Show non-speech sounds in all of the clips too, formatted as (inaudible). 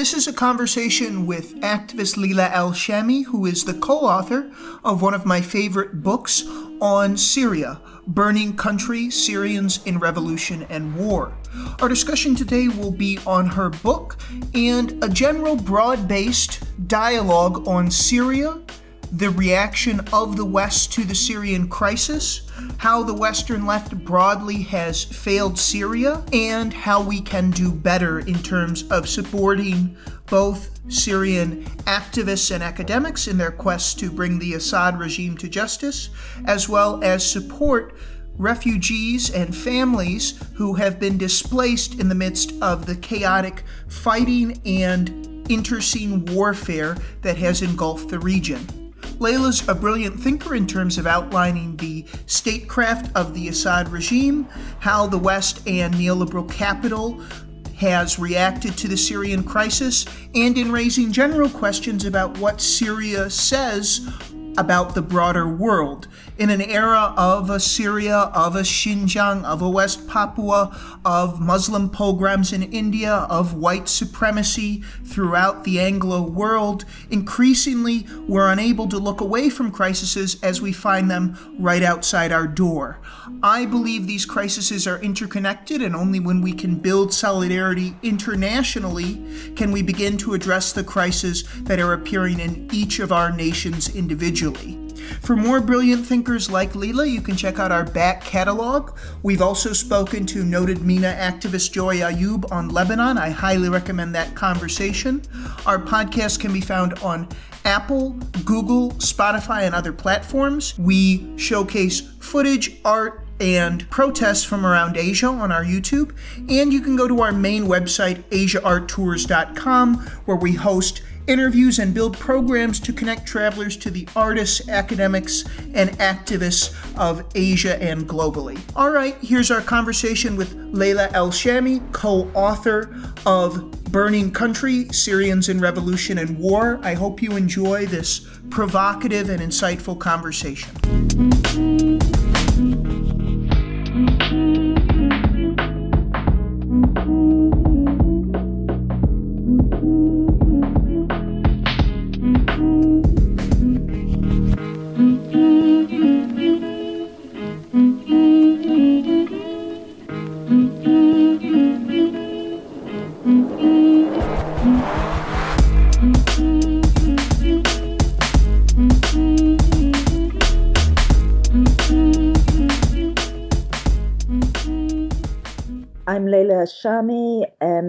This is a conversation with activist Leila Al Shami, who is the co author of one of my favorite books on Syria Burning Country Syrians in Revolution and War. Our discussion today will be on her book and a general broad based dialogue on Syria the reaction of the West to the Syrian crisis, how the Western left broadly has failed Syria, and how we can do better in terms of supporting both Syrian activists and academics in their quest to bring the Assad regime to justice, as well as support refugees and families who have been displaced in the midst of the chaotic fighting and interscene warfare that has engulfed the region. Leila's a brilliant thinker in terms of outlining the statecraft of the Assad regime, how the West and neoliberal capital has reacted to the Syrian crisis, and in raising general questions about what Syria says about the broader world. In an era of a Syria, of a Xinjiang, of a West Papua, of Muslim pogroms in India, of white supremacy throughout the Anglo world, increasingly we're unable to look away from crises as we find them right outside our door. I believe these crises are interconnected, and only when we can build solidarity internationally can we begin to address the crises that are appearing in each of our nations individually. For more brilliant thinkers like Leila, you can check out our back catalog. We've also spoken to noted MENA activist Joey Ayoub on Lebanon. I highly recommend that conversation. Our podcast can be found on Apple, Google, Spotify, and other platforms. We showcase footage, art, and protests from around Asia on our YouTube. And you can go to our main website, asiaarttours.com, where we host interviews and build programs to connect travelers to the artists, academics, and activists of Asia and globally. All right, here's our conversation with Leila Al Shami, co author of Burning Country Syrians in Revolution and War. I hope you enjoy this provocative and insightful conversation.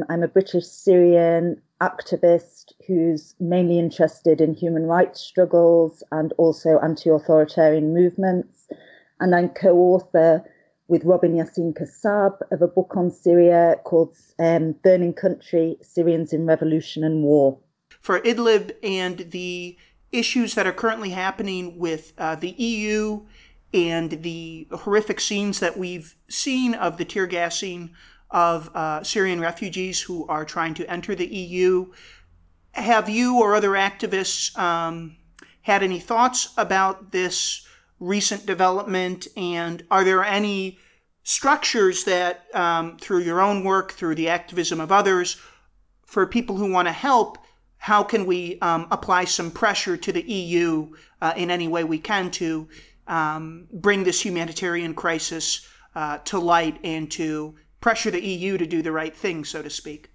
I'm a British Syrian activist who's mainly interested in human rights struggles and also anti authoritarian movements. And I'm co author with Robin Yassin Kassab of a book on Syria called um, Burning Country Syrians in Revolution and War. For Idlib and the issues that are currently happening with uh, the EU and the horrific scenes that we've seen of the tear gassing of uh, Syrian refugees who are trying to enter the EU. Have you or other activists um, had any thoughts about this recent development? And are there any structures that, um, through your own work, through the activism of others, for people who want to help, how can we um, apply some pressure to the EU uh, in any way we can to um, bring this humanitarian crisis uh, to light and to pressure the EU to do the right thing, so to speak?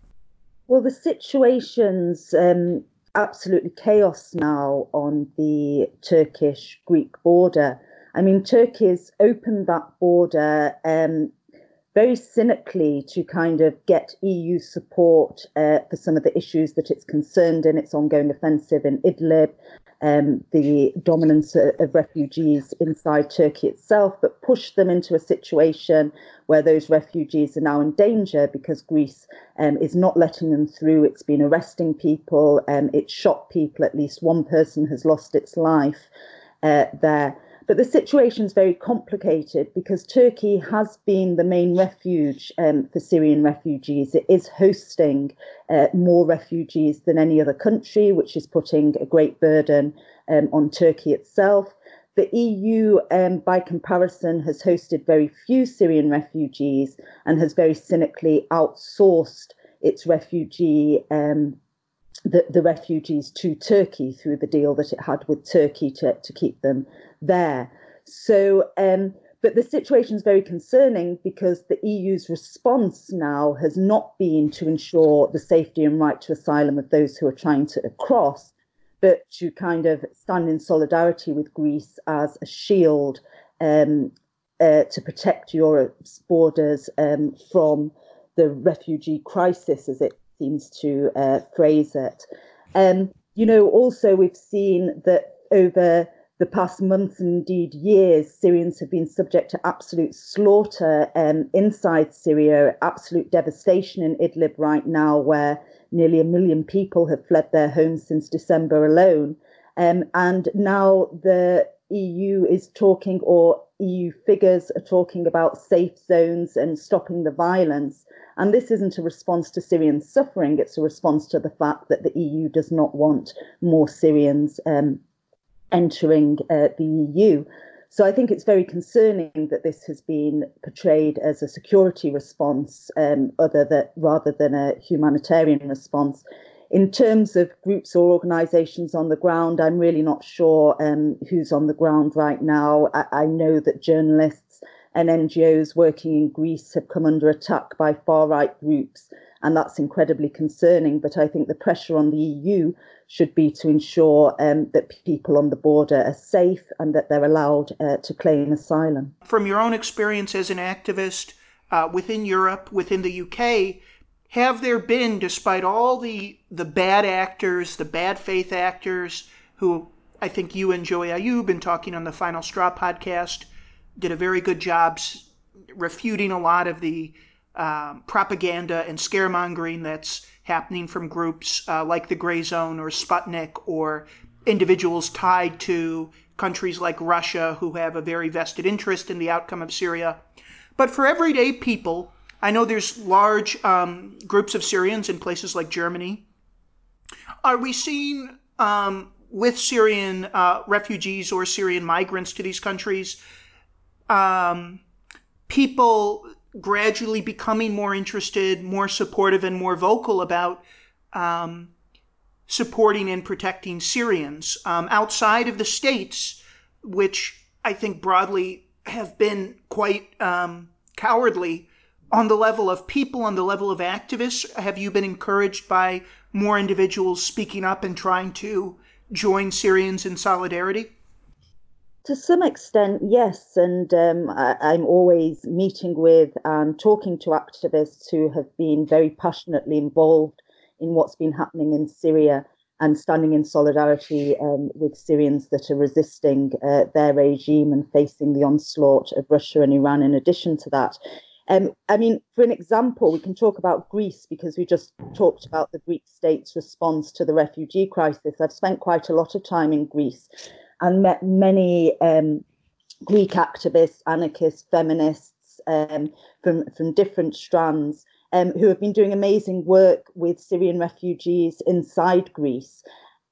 Well, the situation's um, absolutely chaos now on the Turkish Greek border. I mean, Turkey's opened that border um, very cynically to kind of get EU support uh, for some of the issues that it's concerned in its ongoing offensive in Idlib um, the dominance of refugees inside Turkey itself, but push them into a situation where those refugees are now in danger because Greece um, is not letting them through. It's been arresting people, um, it's shot people. At least one person has lost its life uh, there. But the situation is very complicated because Turkey has been the main refuge um, for Syrian refugees. It is hosting uh, more refugees than any other country, which is putting a great burden um, on Turkey itself. The EU, um, by comparison, has hosted very few Syrian refugees and has very cynically outsourced its refugee um, the, the refugees to Turkey through the deal that it had with Turkey to, to keep them there. So, um, but the situation is very concerning because the EU's response now has not been to ensure the safety and right to asylum of those who are trying to cross, but to kind of stand in solidarity with Greece as a shield um, uh, to protect Europe's borders um, from the refugee crisis, as it seems to uh, phrase it. Um, you know, also we've seen that over the past months and indeed years, Syrians have been subject to absolute slaughter um, inside Syria, absolute devastation in Idlib right now, where nearly a million people have fled their homes since December alone. Um, and now the EU is talking, or EU figures are talking about safe zones and stopping the violence. And this isn't a response to Syrian suffering, it's a response to the fact that the EU does not want more Syrians um, entering uh, the EU. So I think it's very concerning that this has been portrayed as a security response um, other that, rather than a humanitarian response. In terms of groups or organisations on the ground, I'm really not sure um, who's on the ground right now. I, I know that journalists and NGOs working in Greece have come under attack by far right groups, and that's incredibly concerning. But I think the pressure on the EU should be to ensure um, that people on the border are safe and that they're allowed uh, to claim asylum. From your own experience as an activist uh, within Europe, within the UK, have there been, despite all the, the bad actors, the bad faith actors, who I think you and Joey Ayoub been talking on the Final Straw podcast, did a very good job refuting a lot of the um, propaganda and scaremongering that's happening from groups uh, like the Gray Zone or Sputnik or individuals tied to countries like Russia who have a very vested interest in the outcome of Syria. But for everyday people, I know there's large um, groups of Syrians in places like Germany. Are we seeing um, with Syrian uh, refugees or Syrian migrants to these countries um, people gradually becoming more interested, more supportive, and more vocal about um, supporting and protecting Syrians um, outside of the states, which I think broadly have been quite um, cowardly on the level of people, on the level of activists. Have you been encouraged by more individuals speaking up and trying to join Syrians in solidarity? To some extent, yes. And um, I, am always meeting with and talking to activists who have been very passionately involved in what's been happening in Syria and standing in solidarity um, with Syrians that are resisting uh, their regime and facing the onslaught of Russia and Iran in addition to that. Um, I mean, for an example, we can talk about Greece because we just talked about the Greek state's response to the refugee crisis. I've spent quite a lot of time in Greece and met many um, Greek activists, anarchists, feminists um, from, from different strands um, who have been doing amazing work with Syrian refugees inside Greece.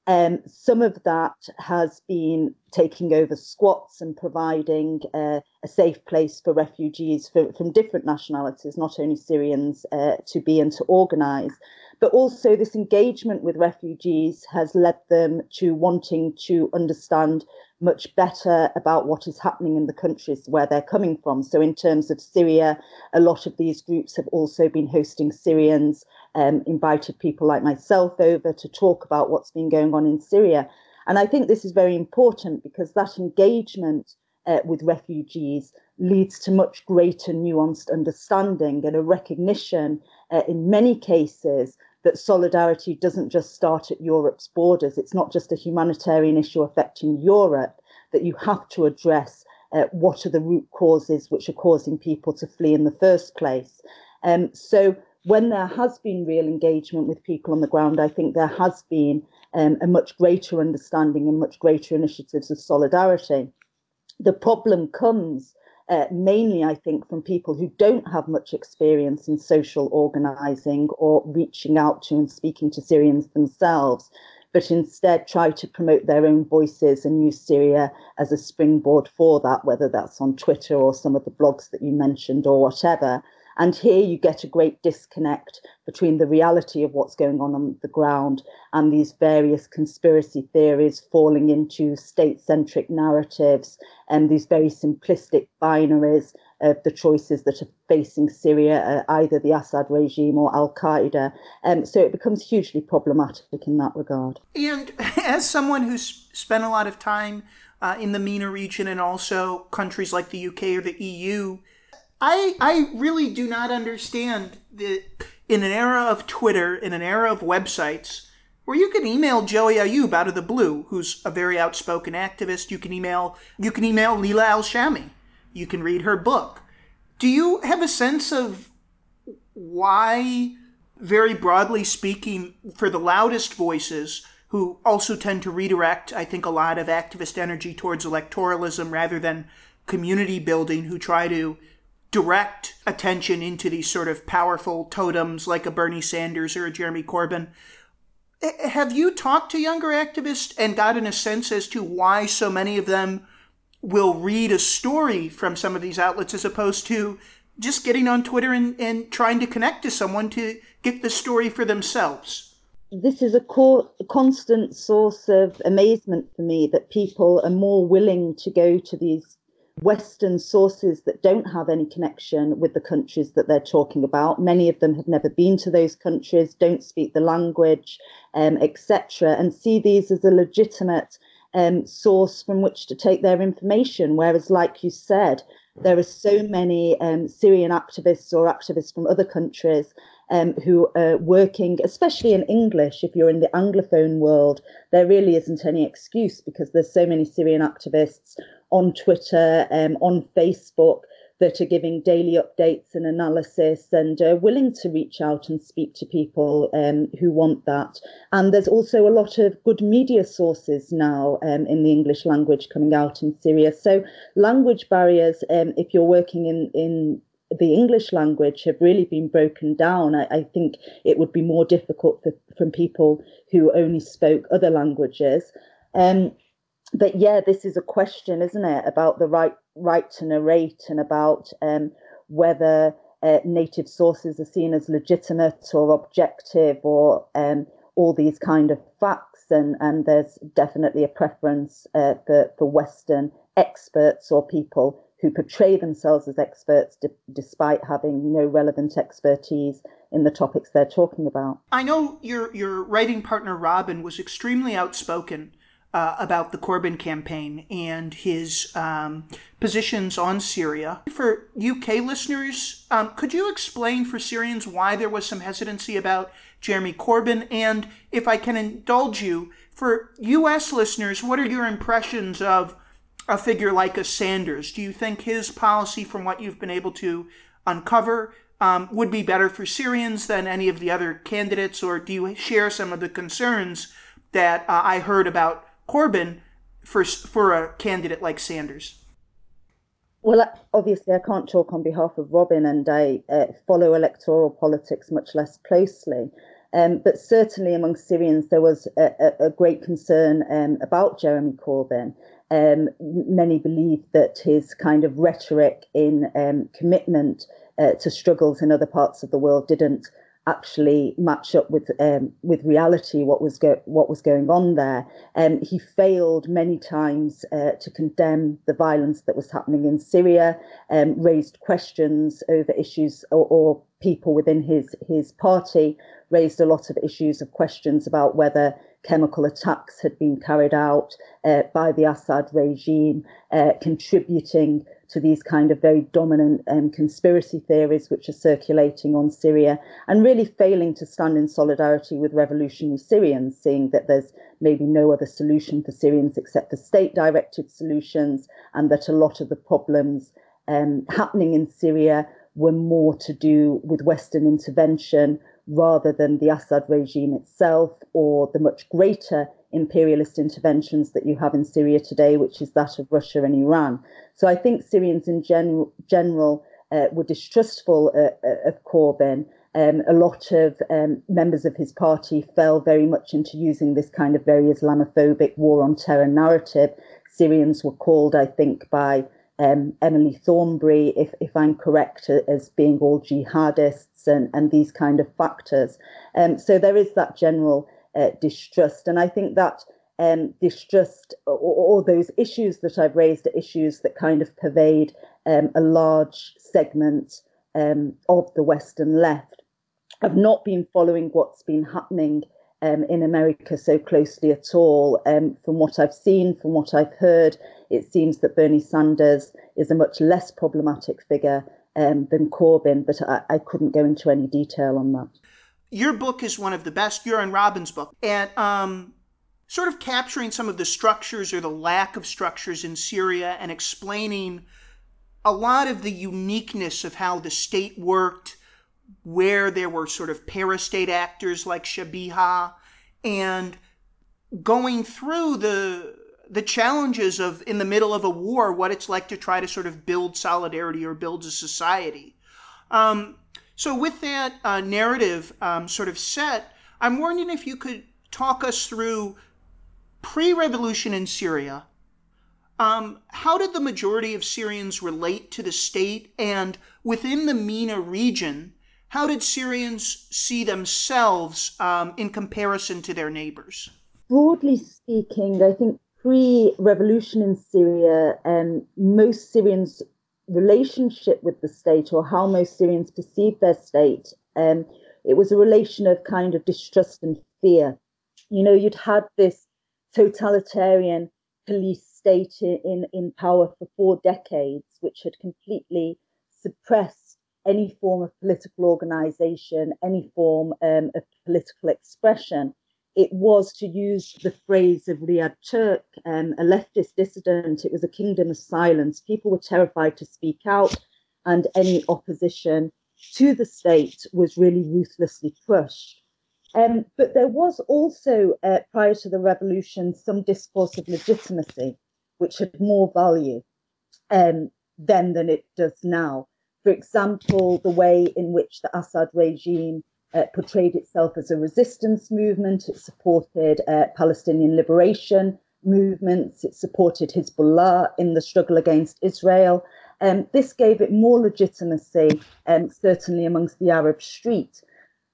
Um, some of that has been taking over squats and providing uh, a safe place for refugees for, from different nationalities, not only Syrians, uh, to be and to organise. But also, this engagement with refugees has led them to wanting to understand much better about what is happening in the countries where they're coming from. So, in terms of Syria, a lot of these groups have also been hosting Syrians, um, invited people like myself over to talk about what's been going on in Syria. And I think this is very important because that engagement uh, with refugees leads to much greater nuanced understanding and a recognition uh, in many cases that solidarity doesn't just start at Europe's borders. It's not just a humanitarian issue affecting Europe, that you have to address uh, what are the root causes which are causing people to flee in the first place. Um, so, when there has been real engagement with people on the ground, I think there has been um, a much greater understanding and much greater initiatives of solidarity. The problem comes uh, mainly, I think, from people who don't have much experience in social organizing or reaching out to and speaking to Syrians themselves, but instead try to promote their own voices and use Syria as a springboard for that, whether that's on Twitter or some of the blogs that you mentioned or whatever. And here you get a great disconnect between the reality of what's going on on the ground and these various conspiracy theories falling into state centric narratives and these very simplistic binaries of the choices that are facing Syria, uh, either the Assad regime or Al Qaeda. Um, so it becomes hugely problematic in that regard. And (laughs) as someone who's spent a lot of time uh, in the MENA region and also countries like the UK or the EU, I, I really do not understand that in an era of Twitter, in an era of websites, where you can email Joey Ayoub out of the blue, who's a very outspoken activist. You can email you can email Leila Al Shami. You can read her book. Do you have a sense of why, very broadly speaking, for the loudest voices who also tend to redirect, I think, a lot of activist energy towards electoralism rather than community building, who try to direct attention into these sort of powerful totems like a Bernie Sanders or a Jeremy Corbyn. Have you talked to younger activists and gotten a sense as to why so many of them will read a story from some of these outlets as opposed to just getting on Twitter and, and trying to connect to someone to get the story for themselves? This is a, co- a constant source of amazement for me that people are more willing to go to these Western sources that don't have any connection with the countries that they're talking about. Many of them have never been to those countries, don't speak the language, um, etc., and see these as a legitimate um, source from which to take their information. Whereas, like you said, there are so many um, Syrian activists or activists from other countries um, who are working, especially in English. If you're in the Anglophone world, there really isn't any excuse because there's so many Syrian activists on Twitter, um, on Facebook that are giving daily updates and analysis and are willing to reach out and speak to people um, who want that. And there's also a lot of good media sources now um, in the English language coming out in Syria. So language barriers, um, if you're working in, in the English language have really been broken down. I, I think it would be more difficult for, from people who only spoke other languages. Um, but yeah, this is a question, isn't it, about the right right to narrate and about um, whether uh, native sources are seen as legitimate or objective or um, all these kind of facts. And, and there's definitely a preference uh, for, for Western experts or people who portray themselves as experts despite having no relevant expertise in the topics they're talking about. I know your your writing partner Robin was extremely outspoken uh, about the Corbyn campaign and his um, positions on Syria. For UK listeners, um, could you explain for Syrians why there was some hesitancy about Jeremy Corbyn? And if I can indulge you, for US listeners, what are your impressions of a figure like a Sanders? Do you think his policy, from what you've been able to uncover, um, would be better for Syrians than any of the other candidates, or do you share some of the concerns that uh, I heard about Corbyn for for a candidate like Sanders? Well, obviously, I can't talk on behalf of Robin, and I uh, follow electoral politics much less closely. Um, but certainly among Syrians, there was a, a, great concern um, about Jeremy Corbyn. Um, many believe that his kind of rhetoric in um, commitment uh, to struggles in other parts of the world didn't actually match up with um, with reality what was go- what was going on there. Um, he failed many times uh, to condemn the violence that was happening in Syria, um, raised questions over issues or, or, people within his his party raised a lot of issues of questions about whether chemical attacks had been carried out uh, by the Assad regime, uh, contributing to these kind of very dominant um, conspiracy theories which are circulating on Syria, and really failing to stand in solidarity with revolutionary Syrians, seeing that there's maybe no other solution for Syrians except for state directed solutions, and that a lot of the problems um, happening in Syria were more to do with Western intervention rather than the Assad regime itself or the much greater imperialist interventions that you have in Syria today, which is that of Russia and Iran. So I think Syrians in gen- general uh, were distrustful uh, uh, of Corbyn. Um, a lot of um, members of his party fell very much into using this kind of very Islamophobic war on terror narrative. Syrians were called, I think, by um, Emily Thornberry, if, if I'm correct, as being all jihadists and, and these kind of factors. Um, so there is that general uh, distrust. And I think that um, distrust or, or, those issues that I've raised are issues that kind of pervade um, a large segment um, of the Western left. I've not been following what's been happening um, in America so closely at all. Um, from what I've seen, from what I've heard, it seems that Bernie Sanders is a much less problematic figure um, than Corbyn, but I, I, couldn't go into any detail on that. Your book is one of the best, your and Robin's book, and um, sort of capturing some of the structures or the lack of structures in Syria and explaining a lot of the uniqueness of how the state worked where there were sort of parastate actors like Shabiha and going through the the challenges of in the middle of a war what it's like to try to sort of build solidarity or build a society. Um, so with that uh, narrative um, sort of set i'm wondering if you could talk us through pre-revolution in syria. Um, how did the majority of syrians relate to the state and within the MENA region how did Syrians see themselves um, in comparison to their neighbors? Broadly speaking, I think pre revolution in Syria, um, most Syrians' relationship with the state or how most Syrians perceived their state, um, it was a relation of kind of distrust and fear. You know, you'd had this totalitarian police state in, in power for four decades, which had completely suppressed any form of political organization, any form um, of political expression. It was, to use the phrase of Riyad Turk, um, a leftist dissident, it was a kingdom of silence. People were terrified to speak out, and any opposition to the state was really ruthlessly crushed. Um, but there was also, uh, prior to the revolution, some discourse of legitimacy, which had more value um, then than it does now. For example, the way in which the Assad regime uh, portrayed itself as a resistance movement, it supported uh, Palestinian liberation movements, it supported Hezbollah in the struggle against Israel. Um, this gave it more legitimacy, um, certainly amongst the Arab street.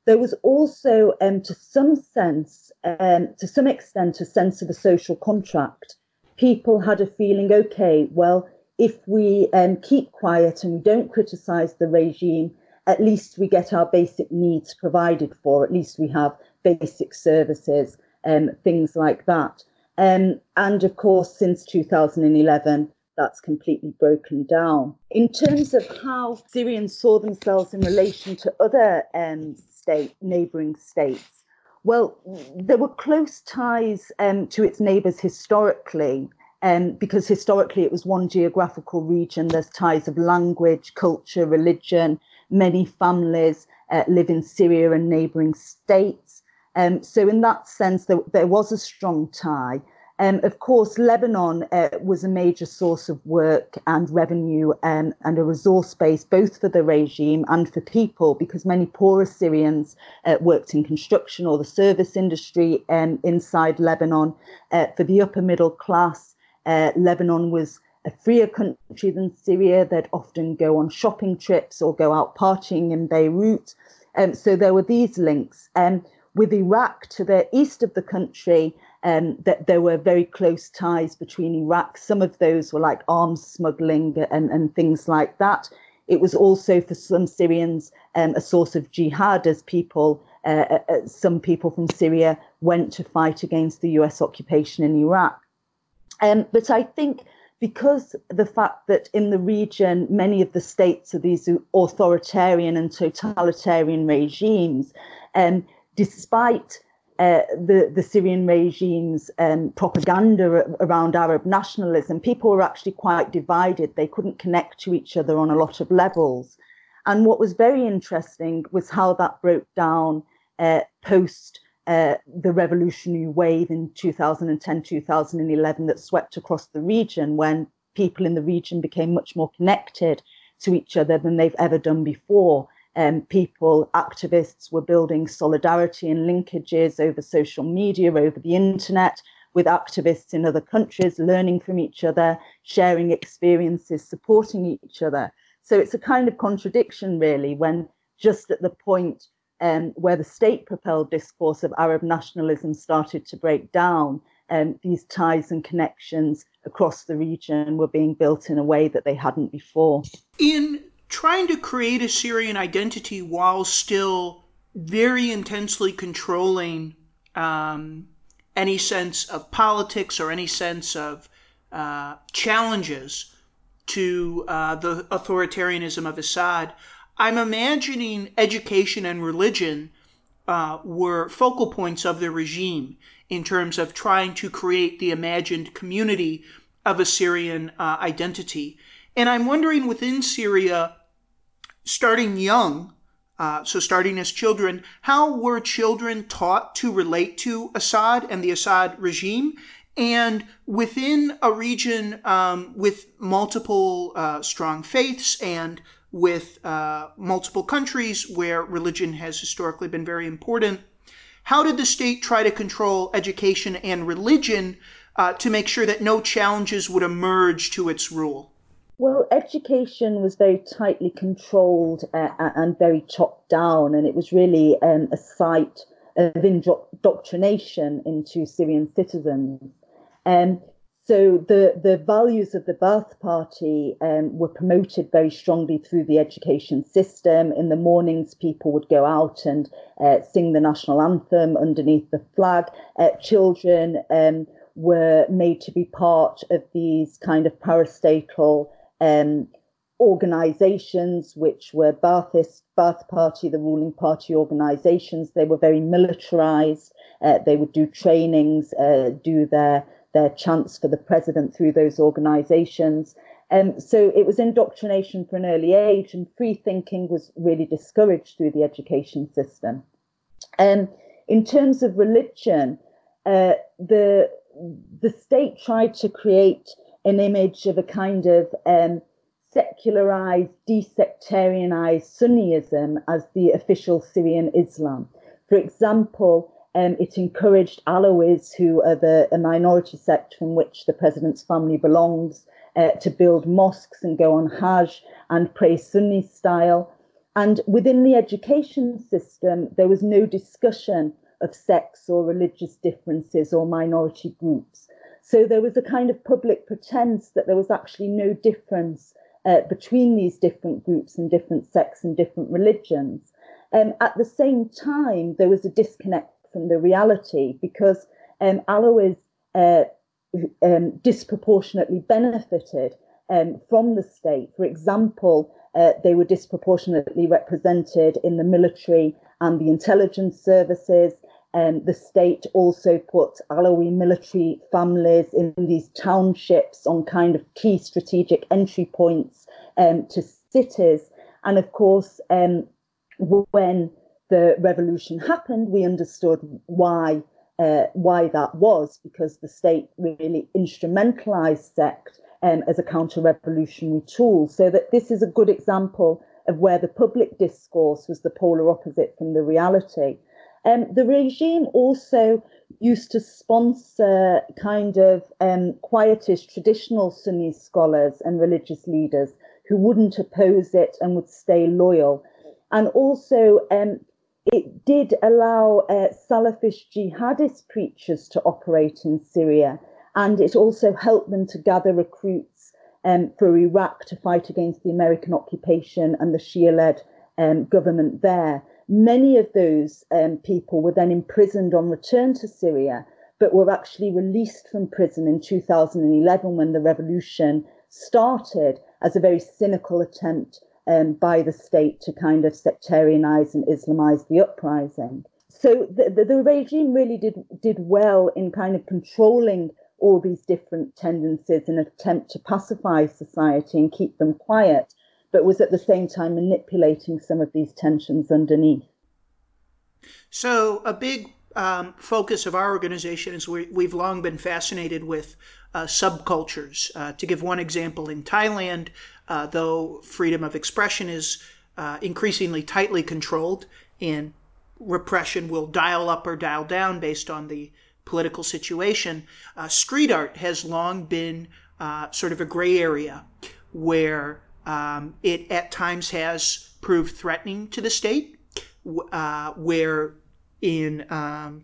There was also, um, to some sense, um, to some extent, a sense of a social contract. People had a feeling, okay, well, if we um, keep quiet and we don't criticize the regime, at least we get our basic needs provided for, at least we have basic services, um, things like that. Um, and of course, since 2011, that's completely broken down. In terms of how Syrians saw themselves in relation to other um, state, neighboring states, well, there were close ties um, to its neighbors historically um, because historically it was one geographical region. There's ties of language, culture, religion. Many families uh, live in Syria and neighbouring states. Um, so, in that sense, there, there was a strong tie. Um, of course, Lebanon uh, was a major source of work and revenue um, and a resource base both for the regime and for people because many poorer Syrians uh, worked in construction or the service industry um, inside Lebanon. Uh, for the upper middle class, uh, Lebanon was a freer country than Syria. They'd often go on shopping trips or go out partying in Beirut. Um, so there were these links. Um, with Iraq to the east of the country, um, that there were very close ties between Iraq. Some of those were like arms smuggling and, and things like that. It was also for some Syrians um, a source of jihad as people, uh, uh, uh some people from Syria went to fight against the US occupation in Iraq. Um, but I think because the fact that in the region, many of the states are these authoritarian and totalitarian regimes, um, despite uh, the, the Syrian regime's um, propaganda around Arab nationalism, people were actually quite divided. They couldn't connect to each other on a lot of levels. And what was very interesting was how that broke down uh, post uh, the revolutionary wave in 2010, 2011 that swept across the region when people in the region became much more connected to each other than they've ever done before. Um, people, activists were building solidarity and linkages over social media, over the internet, with activists in other countries, learning from each other, sharing experiences, supporting each other. So it's a kind of contradiction, really, when just at the point um, where the state propelled discourse of Arab nationalism started to break down, um, these ties and connections across the region were being built in a way that they hadn't before. In trying to create a Syrian identity while still very intensely controlling um, any sense of politics or any sense of uh, challenges to uh, the authoritarianism of Assad, I'm imagining education and religion uh, were focal points of the regime in terms of trying to create the imagined community of a Syrian uh, identity. And I'm wondering within Syria, starting young, uh, so starting as children, how were children taught to relate to Assad and the Assad regime? And within a region um, with multiple uh, strong faiths and with uh, multiple countries where religion has historically been very important, how did the state try to control education and religion uh, to make sure that no challenges would emerge to its rule? Well, education was very tightly controlled uh, and very top down, and it was really um, a site of indoctrination into Syrian citizens. Um, so the, the values of the Ba'ath Party um, were promoted very strongly through the education system. In the mornings, people would go out and uh, sing the national anthem underneath the flag. Uh, children um, were made to be part of these kind of parastatal um, organizations, which were Ba'athist, Ba'ath Party, the ruling party organizations. They were very militarized. Uh, they would do trainings, uh, do their their chance for the president through those organizations. Um, so it was indoctrination for an early age, and free thinking was really discouraged through the education system. Um, in terms of religion, uh, the the state tried to create an image of a kind of um, secularized, desectarianized Sunniism as the official Syrian Islam. For example, um, it encouraged Alawis, who are the a minority sect from which the president's family belongs, uh, to build mosques and go on Hajj and pray Sunni style. And within the education system, there was no discussion of sects or religious differences or minority groups. So there was a kind of public pretense that there was actually no difference uh, between these different groups and different sects and different religions. Um, at the same time, there was a disconnect from the reality because um, Alawis uh, um, disproportionately benefited um, from the state. For example, uh, they were disproportionately represented in the military and the intelligence services. Um, the state also put Alawi military families in these townships on kind of key strategic entry points um, to cities. And of course, um, when the revolution happened, we understood why uh, why that was because the state really instrumentalized sect um, as a counter-revolutionary tool. So that this is a good example of where the public discourse was the polar opposite from the reality. Um, the regime also used to sponsor kind of um, quietist traditional Sunni scholars and religious leaders who wouldn't oppose it and would stay loyal. And also, um, it did allow uh, Salafist jihadist preachers to operate in Syria, and it also helped them to gather recruits um, for Iraq to fight against the American occupation and the Shia led um, government there. Many of those um, people were then imprisoned on return to Syria, but were actually released from prison in 2011 when the revolution started as a very cynical attempt um, by the state to kind of sectarianize and Islamize the uprising. So the, the, the, regime really did did well in kind of controlling all these different tendencies in an attempt to pacify society and keep them quiet, but was at the same time manipulating some of these tensions underneath. So a big um, focus of our organization is we, have long been fascinated with uh, subcultures. Uh, to give one example, in Thailand, uh, though freedom of expression is uh, increasingly tightly controlled and repression will dial up or dial down based on the political situation, uh, street art has long been uh, sort of a gray area where um, it at times has proved threatening to the state, uh, where in um,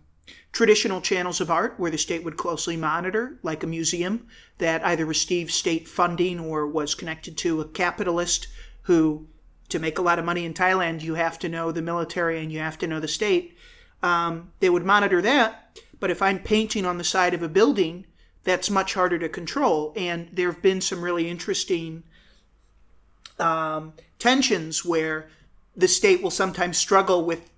traditional channels of art where the state would closely monitor, like a museum that either received state funding or was connected to a capitalist who, to make a lot of money in Thailand, you have to know the military and you have to know the state. Um, they would monitor that. But if I'm painting on the side of a building, that's much harder to control. And there have been some really interesting um, tensions where the state will sometimes struggle with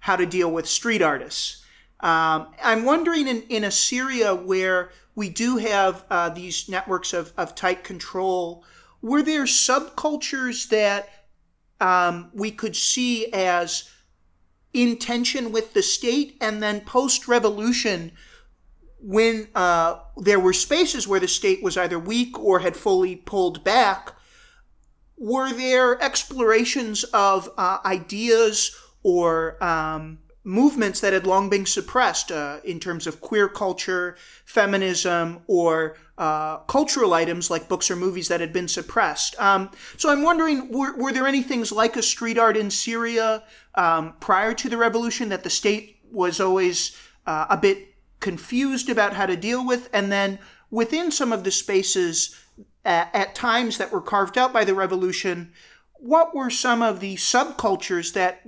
how to deal with street artists. Um, I'm wondering in, in Assyria where we do have uh, these networks of, of tight control, were there subcultures that um, we could see as in tension with the state? And then post revolution, when uh, there were spaces where the state was either weak or had fully pulled back, were there explorations of uh, ideas or um, movements that had long been suppressed uh, in terms of queer culture, feminism, or uh, cultural items like books or movies that had been suppressed. Um, so I'm wondering, were, were, there any things like a street art in Syria um, prior to the revolution that the state was always uh, a bit confused about how to deal with? And then within some of the spaces at, at times that were carved out by the revolution, what were some of the subcultures that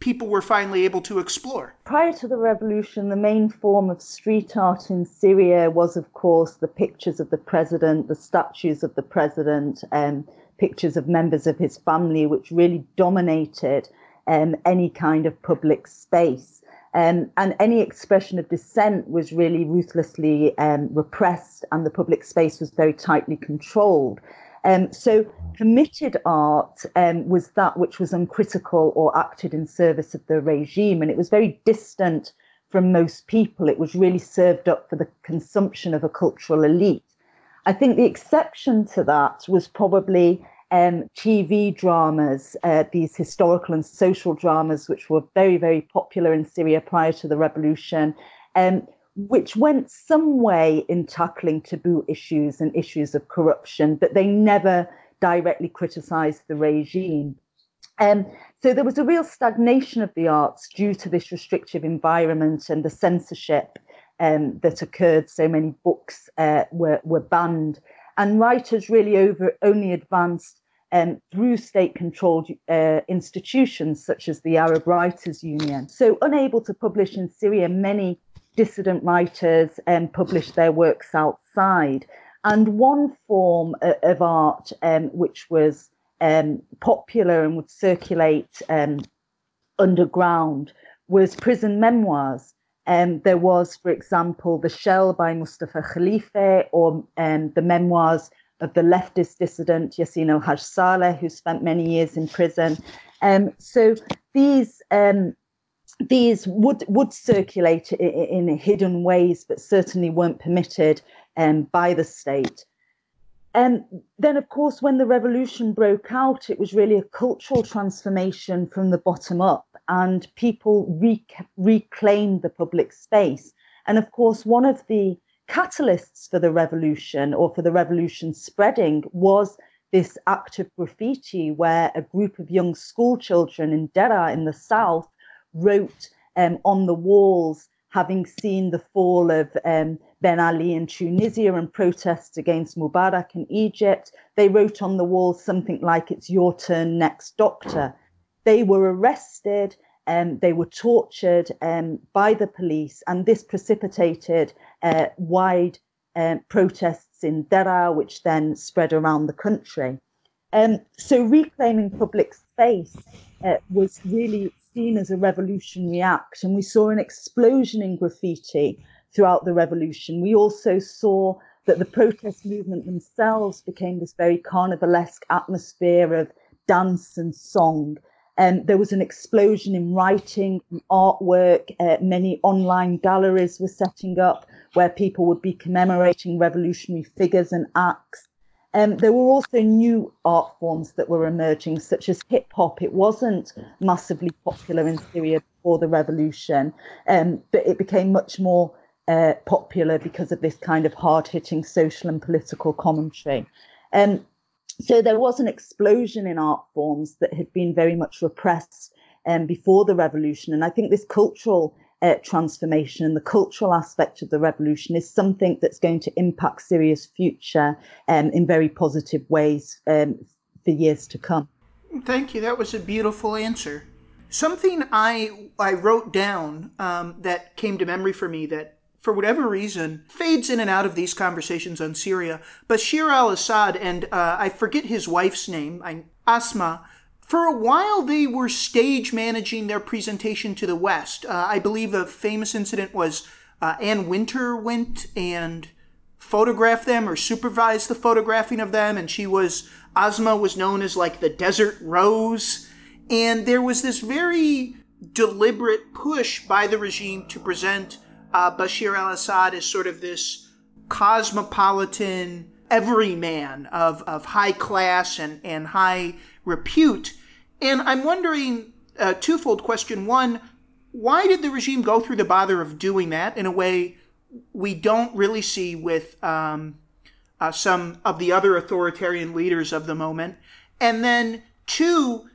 people were finally able to explore? Prior to the revolution, the main form of street art in Syria was, of course, the pictures of the president, the statues of the president, um, pictures of members of his family, which really dominated um, any kind of public space. Um, and any expression of dissent was really ruthlessly um, repressed, and the public space was very tightly controlled. Um, so, permitted art um, was that which was uncritical or acted in service of the regime, and it was very distant from most people. It was really served up for the consumption of a cultural elite. I think the exception to that was probably um, TV dramas, uh, these historical and social dramas, which were very, very popular in Syria prior to the revolution, um, which went some way in tackling taboo issues and issues of corruption, but they never directly criticized the regime. Um, so there was a real stagnation of the arts due to this restrictive environment and the censorship um, that occurred. So many books uh, were, were banned and writers really over only advanced um, through state controlled uh, institutions such as the Arab Writers Union. So, unable to publish in Syria, many dissident writers um, published their works outside. And one form of, uh, art um, which was um, popular and would circulate um, underground was prison memoirs. Um, there was, for example, The Shell by Mustafa Khalifa or um, the memoirs of the leftist dissident Yassin al Haj Saleh, who spent many years in prison. Um, so these um, these would would circulate in, hidden ways, but certainly weren't permitted um, by the state. And um, then, of course, when the revolution broke out, it was really a cultural transformation from the bottom up, and people rec- reclaimed the public space. And of course, one of the catalysts for the revolution or for the revolution spreading was this act of graffiti where a group of young school children in Deraa in the south wrote um, on the walls having seen the fall of um, Ben Ali in Tunisia and protests against Mubarak in Egypt, they wrote on the walls something like, It's your turn next, doctor. They were arrested um, they were tortured um, by the police, and this precipitated uh, wide uh, protests in Deraa, which then spread around the country. Um, so, reclaiming public space uh, was really seen as a revolutionary act, and we saw an explosion in graffiti throughout the revolution. We also saw that the protest movement themselves became this very carnivalesque atmosphere of dance and song. Um, there was an explosion in writing, artwork. Uh, many online galleries were setting up where people would be commemorating revolutionary figures and acts. Um, there were also new art forms that were emerging, such as hip hop. It wasn't massively popular in Syria before the revolution, um, but it became much more uh, popular because of this kind of hard hitting social and political commentary. Um, so there was an explosion in art forms that had been very much repressed um, before the revolution. And I think this cultural uh, transformation and the cultural aspect of the revolution is something that's going to impact Syria's future um, in very positive ways um, for years to come. Thank you. That was a beautiful answer. Something I I wrote down um, that came to memory for me that for whatever reason, fades in and out of these conversations on Syria. Bashar al Assad, and uh, I forget his wife's name, I, Asma, for a while they were stage managing their presentation to the West. Uh, I believe a famous incident was uh, Anna Wintour went and photographed them or supervised the photographing of them, and she was, Asma was known as like the Desert Rose. And there was this very deliberate push by the regime to present uh, Bashir al Assad as sort of this cosmopolitan everyman of, of high class and, and high repute. And I'm wondering a twofold question. One, why did the regime go through the bother of doing that in a way we don't really see with um, uh, some of the other authoritarian leaders of the moment? And then, two,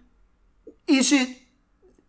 is it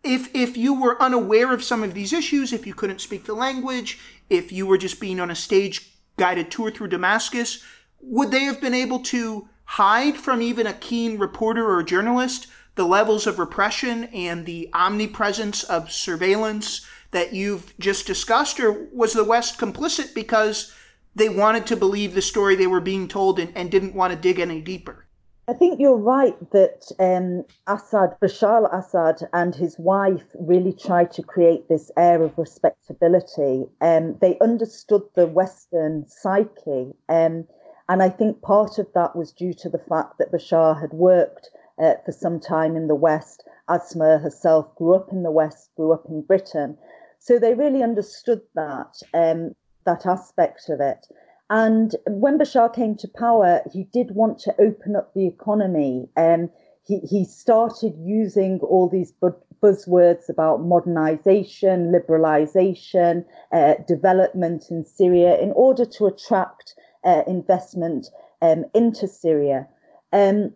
if if you were unaware of some of these issues, if you couldn't speak the language, if you were just being on a stage guided tour through Damascus, would they have been able to hide from even a keen reporter or journalist the levels of repression and the omnipresence of surveillance that you've just discussed, or was the West complicit because they wanted to believe the story they were being told and, and didn't want to dig any deeper? I think you're right that um, Assad, Bashar al-Assad and his wife really tried to create this air of respectability. Um, they understood the Western psyche. Um, and I think part of that was due to the fact that Bashar had worked uh, for some time in the West. Asma herself grew up in the West, grew up in Britain. So they really understood that, um, that aspect of it. And when Bashar came to power, he did want to open up the economy. Um, he, he started using all these bu- buzzwords about modernization, liberalization, uh, development in Syria in order to attract uh, investment um, into Syria, um,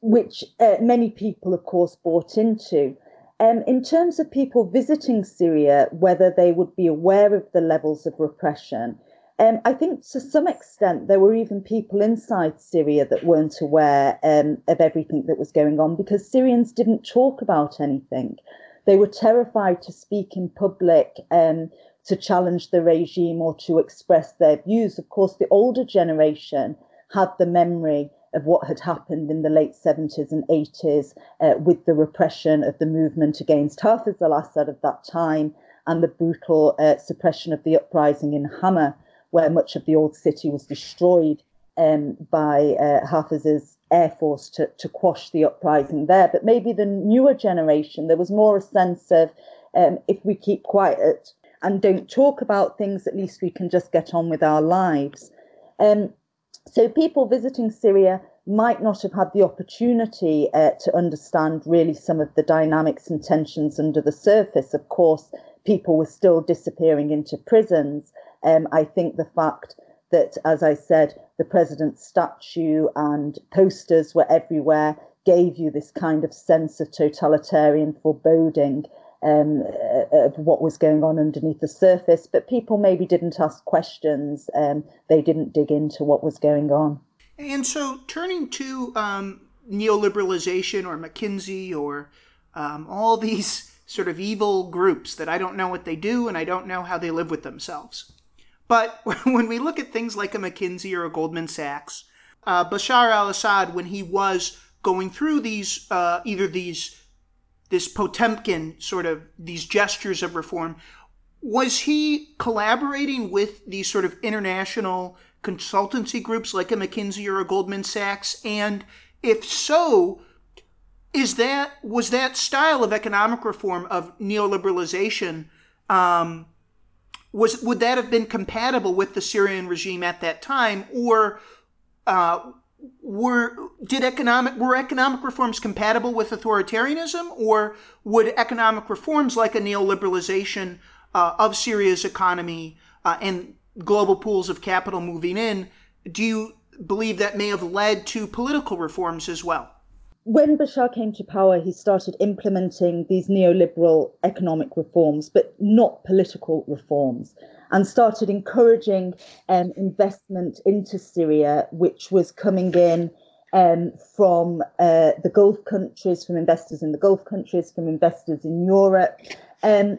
which uh, many people, of course, bought into. Um, in terms of people visiting Syria, whether they would be aware of the levels of repression, um, I think to some extent there were even people inside Syria that weren't aware um, of everything that was going on because Syrians didn't talk about anything. They were terrified to speak in public, um, to challenge the regime or to express their views. Of course, the older generation had the memory of what had happened in the late 70s and 80s uh, with the repression of the movement against Hafiz al Assad of that time and the brutal uh, suppression of the uprising in Hama where much of the old city was destroyed um, by uh, Hafiz's air force to, to quash the uprising there. But maybe the newer generation, there was more a sense of um, if we keep quiet and don't talk about things, at least we can just get on with our lives. Um, so people visiting Syria might not have had the opportunity uh, to understand really some of the dynamics and tensions under the surface. Of course, people were still disappearing into prisons. Um, I think the fact that, as I said, the president's statue and posters were everywhere gave you this kind of sense of totalitarian foreboding um, uh, of what was going on underneath the surface. But people maybe didn't ask questions, um, they didn't dig into what was going on. And so, turning to um, neoliberalization or McKinsey or um, all these (laughs) sort of evil groups that I don't know what they do and I don't know how they live with themselves. But (laughs) when we look at things like a McKinsey or a Goldman Sachs, uh, Bashar al-Assad, when he was going through these, uh, either these, this Potemkin sort of these gestures of reform, was he collaborating with these sort of international consultancy groups like a McKinsey or a Goldman Sachs? And if so, is that was that style of economic reform of neoliberalization? Um, was would that have been compatible with the Syrian regime at that time, or uh, were did economic were economic reforms compatible with authoritarianism, or would economic reforms like a neoliberalization uh, of Syria's economy uh, and global pools of capital moving in, do you believe that may have led to political reforms as well? When Bashar came to power, he started implementing these neoliberal economic reforms, but not political reforms, and started encouraging um, investment into Syria, which was coming in um, from uh, the Gulf countries, from investors in the Gulf countries, from investors in Europe. Um,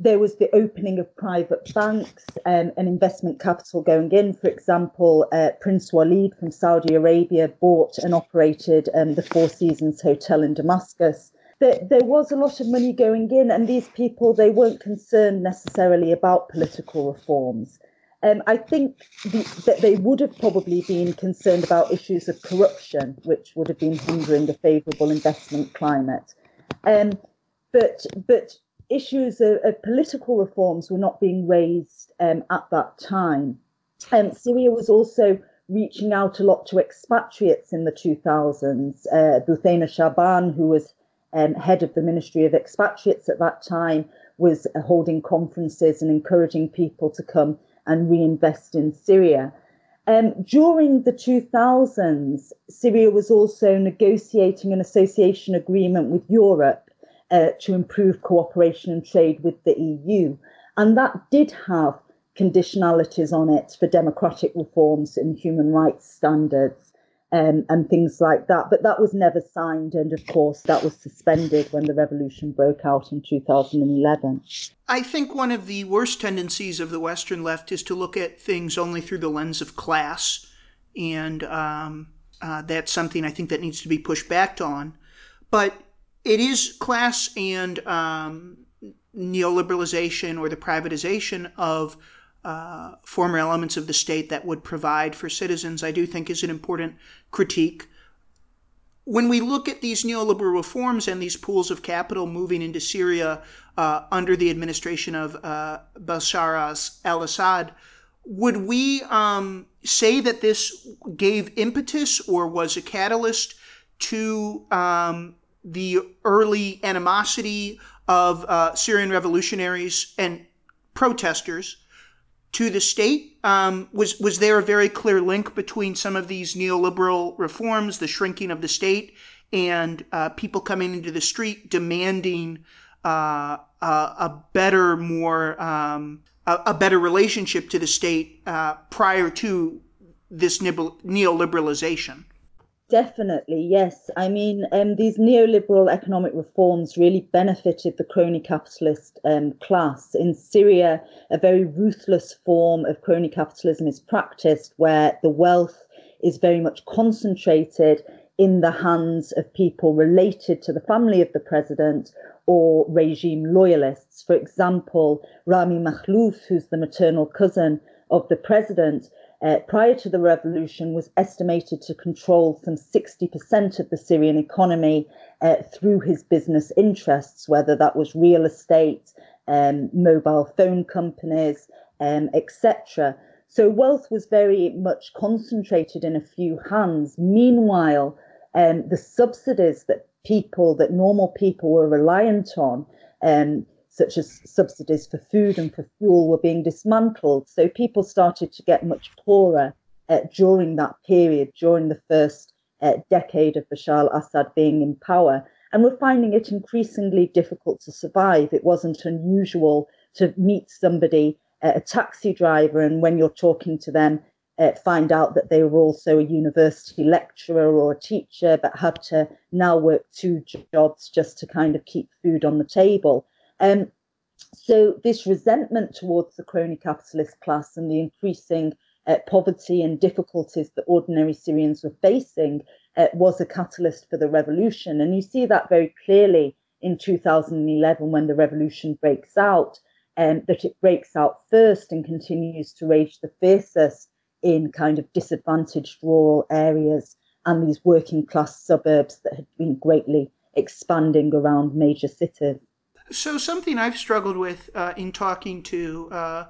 there was the opening of private banks um, and investment capital going in. For example, uh, Prince Walid from Saudi Arabia bought and operated um, the Four Seasons Hotel in Damascus. There, there was a lot of money going in, and these people they weren't concerned necessarily about political reforms. Um, I think the, that they would have probably been concerned about issues of corruption, which would have been hindering a favourable investment climate. Um, but but issues of, of, political reforms were not being raised um, at that time. Um, Syria was also reaching out a lot to expatriates in the 2000s. Uh, Shaban, who was um, head of the Ministry of Expatriates at that time, was holding conferences and encouraging people to come and reinvest in Syria. Um, during the 2000s, Syria was also negotiating an association agreement with Europe uh, to improve cooperation and trade with the EU. And that did have conditionalities on it for democratic reforms and human rights standards um, and things like that. But that was never signed. And of course, that was suspended when the revolution broke out in 2011. I think one of the worst tendencies of the Western left is to look at things only through the lens of class. And um, uh, that's something I think that needs to be pushed back on. But it is class and um, neoliberalization or the privatization of uh, former elements of the state that would provide for citizens, I do think is an important critique. When we look at these neoliberal reforms and these pools of capital moving into Syria uh, under the administration of uh, Bashar al Assad, would we um, say that this gave impetus or was a catalyst to um, the early animosity of uh, Syrian revolutionaries and protesters to the state? Um, was was there a very clear link between some of these neoliberal reforms, the shrinking of the state, and uh, people coming into the street demanding uh, a better, more um, a, a, better relationship to the state uh, prior to this neoliberalization? Definitely, yes. I mean, um, these neoliberal economic reforms really benefited the crony capitalist um, class. In Syria, a very ruthless form of crony capitalism is practiced where the wealth is very much concentrated in the hands of people related to the family of the president or regime loyalists. For example, Rami Makhlouf, who's the maternal cousin of the president, uh, prior to the revolution was estimated to control some 60% of the Syrian economy uh, through his business interests, whether that was real estate, um, mobile phone companies, um, etc. So wealth was very much concentrated in a few hands. Meanwhile, um, the subsidies that people, that normal people were reliant on, um, such as subsidies for food and for fuel, were being dismantled. So people started to get much poorer uh, during that period, during the first uh, decade of Bashar al Assad being in power. And we're finding it increasingly difficult to survive. It wasn't unusual to meet somebody, uh, a taxi driver, and when you're talking to them, uh, find out that they were also a university lecturer or a teacher, but had to now work two jobs just to kind of keep food on the table. Um, so this resentment towards the crony capitalist class and the increasing uh, poverty and difficulties that ordinary Syrians were facing uh, was a catalyst for the revolution. And you see that very clearly in 2011 when the revolution breaks out, um, that it breaks out first and continues to rage the fiercest in kind of disadvantaged rural areas and these working class suburbs that had been greatly expanding around major cities. So, something I've struggled with uh, in talking to uh,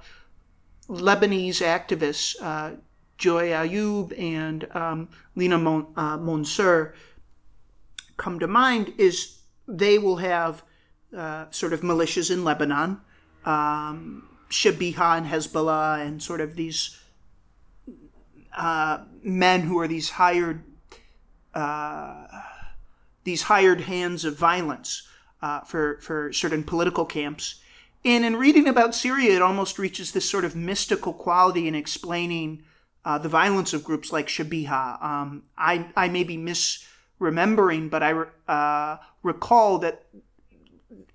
Lebanese activists, uh, Joey Ayoub and um, Lina Mon- uh, come to mind is they will have uh, sort of militias in Lebanon. Um, Shabiha and Hezbollah and sort of these uh, men who are these hired these hired hands of violence uh, for for certain political camps. And in reading about Syria, it almost reaches this sort of mystical quality in explaining uh, the violence of groups like Shabiha. Um, I I may be misremembering, but I uh, recall that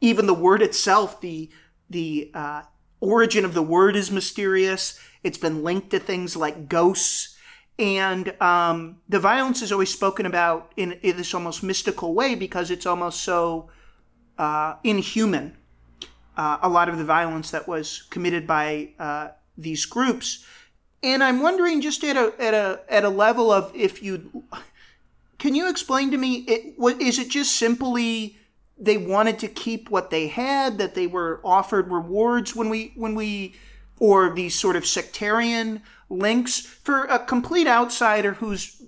even the word itself, the the uh, origin of the word is mysterious. It's been linked to things like ghosts. And um, the violence is always spoken about in, in, this almost mystical way because it's almost so uh, inhuman. Uh, a lot of the violence that was committed by uh, these groups. And I'm wondering, just at a at a at a level of if you can you explain to me, it, what, is it just simply they wanted to keep what they had, that they were offered rewards when we when we or these sort of sectarian links for a complete outsider who's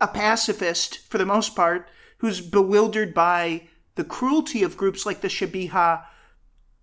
a pacifist for the most part, who's bewildered by the cruelty of groups like the Shabiha.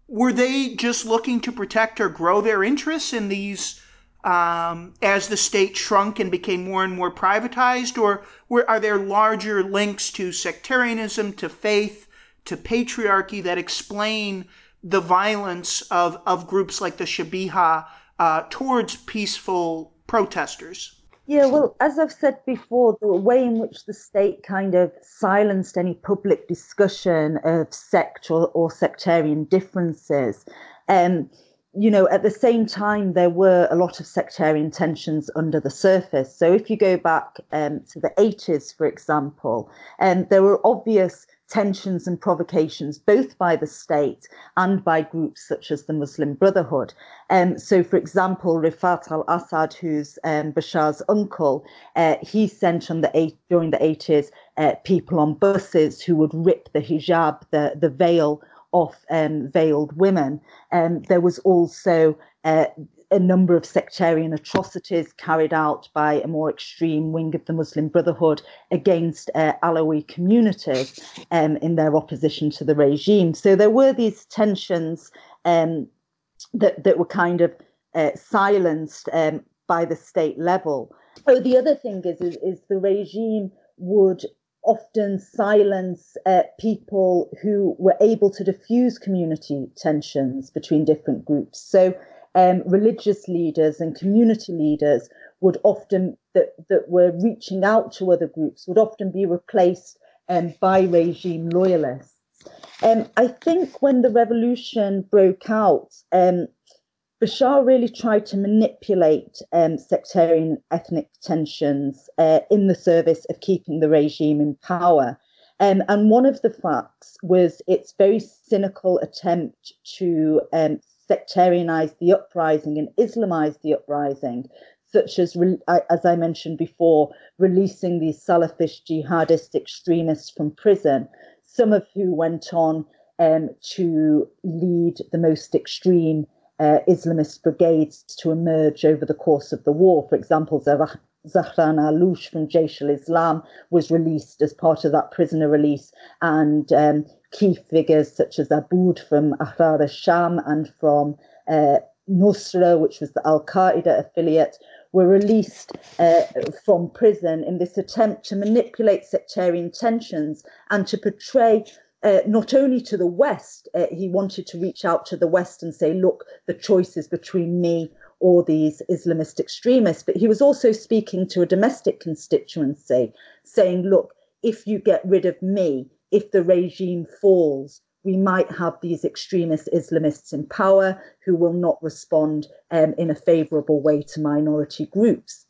Were they just looking to protect or grow their interests in these um, as the state shrunk and became more and more privatized, or were, are there larger links to sectarianism, to faith, to patriarchy that explain the violence of, of groups like the Shabiha uh, towards peaceful protesters. Yeah, well, as I've said before, the way in which the state kind of silenced any public discussion of sect or, or sectarian differences, um, you know, at the same time, there were a lot of sectarian tensions under the surface. So if you go back um, to the 80s, for example, um, there were obvious tensions and provocations, both by the state and by groups such as the Muslim Brotherhood. Um, so, for example, Rifat al Assad, who's um, Bashar's uncle, uh, he sent on the eight, during the 80s uh, people on buses who would rip the hijab, the, the veil off um, veiled women. Um, there was also uh, a number of sectarian atrocities carried out by a more extreme wing of the Muslim Brotherhood against uh, Alawi communities um, in their opposition to the regime. So there were these tensions um, that, that were kind of uh, silenced um, by the state level. Oh, the other thing is, is, is the regime would often silence uh, people who were able to diffuse community tensions between different groups. So um, religious leaders and community leaders would often that that were reaching out to other groups would often be replaced um, by regime loyalists. Um, I think when the revolution broke out, um, Bashar really tried to manipulate um, sectarian ethnic tensions uh, in the service of keeping the regime in power. Um, and one of the facts was its very cynical attempt to um, sectarianize the uprising and Islamize the uprising, such as, as I mentioned before, releasing these Salafist jihadist extremists from prison, some of who went on um, to lead the most extreme uh, Islamist brigades to emerge over the course of the war. For example, Zahran Allouche from Jaish al-Islam was released as part of that prisoner release, and um, key figures such as Aboud from Ahrar al-Sham and from uh, Nusra, which was the Al-Qaeda affiliate, were released uh, from prison in this attempt to manipulate sectarian tensions and to portray uh, not only to the West, uh, he wanted to reach out to the West and say, look, the choice is between me or these Islamist extremists, but he was also speaking to a domestic constituency, saying, look, if you get rid of me, if the regime falls, we might have these extremist Islamists in power who will not respond um, in a favorable way to minority groups.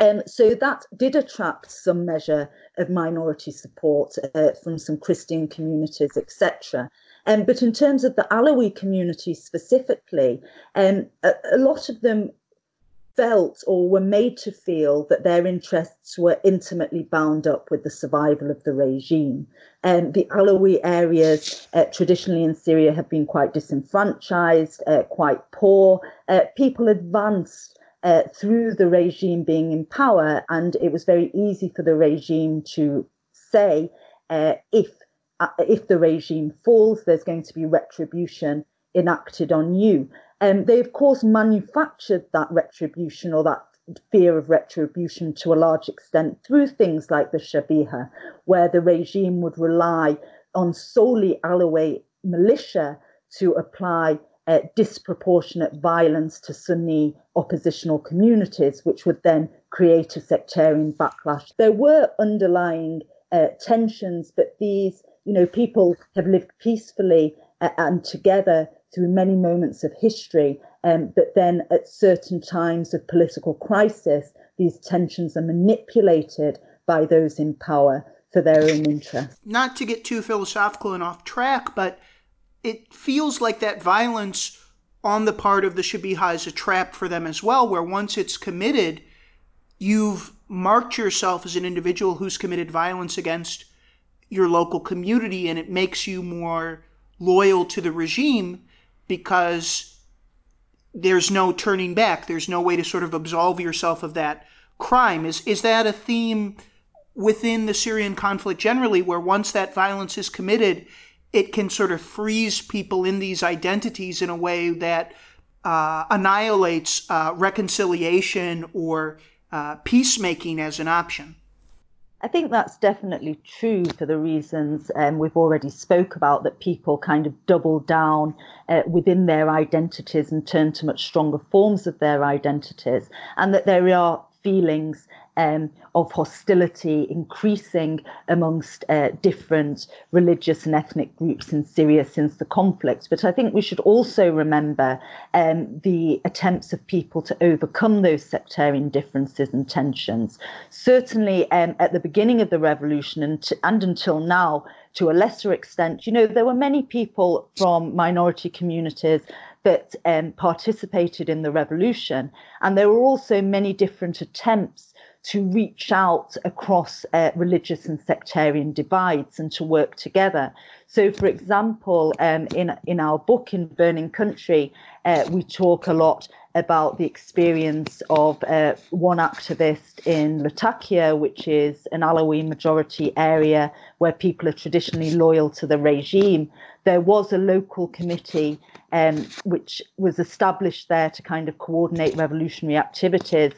Um, so that did attract some measure of minority support uh, from some Christian communities, etc. Um, but in terms of the Alawi community specifically, um, a, a, lot of them felt or were made to feel that their interests were intimately bound up with the survival of the regime. And um, the Alawi areas uh, traditionally in Syria have been quite disenfranchised, uh, quite poor. Uh, people advanced uh, through the regime being in power, and it was very easy for the regime to say uh, if uh, if the regime falls, there's going to be retribution enacted on you. Um, they, of course, manufactured that retribution or that fear of retribution to a large extent through things like the Shabiha, where the regime would rely on solely Alawite militia to apply uh, disproportionate violence to Sunni oppositional communities, which would then create a sectarian backlash. There were underlying uh, tensions, but these, you know, people have lived peacefully uh, and together through many moments of history. Um, but then at certain times of political crisis, these tensions are manipulated by those in power for their own interest. Not to get too philosophical and off track, but it feels like that violence on the part of the Shabiha is a trap for them as well, where once it's committed, you've marked yourself as an individual who's committed violence against your local community, and it makes you more loyal to the regime because there's no turning back. There's no way to sort of absolve yourself of that crime. Is is that a theme within the Syrian conflict generally, where once that violence is committed, it can sort of freeze people in these identities in a way that uh, annihilates uh, reconciliation or uh, peacemaking as an option. I think that's definitely true for the reasons um, we've already spoke about that people kind of double down uh, within their identities and turn to much stronger forms of their identities, and that there are feelings um, of hostility increasing amongst uh, different religious and ethnic groups in Syria since the conflict. But I think we should also remember um, the attempts of people to overcome those sectarian differences and tensions. Certainly, um, at the beginning of the revolution and, and until now, to a lesser extent, you know, there were many people from minority communities that um, participated in the revolution. And there were also many different attempts to reach out across uh, religious and sectarian divides and to work together. So, for example, um, in, in our book, In Burning Country, uh, we talk a lot about the experience of uh, one activist in Latakia, which is an Alawi majority area where people are traditionally loyal to the regime. There was a local committee um, which was established there to kind of coordinate revolutionary activities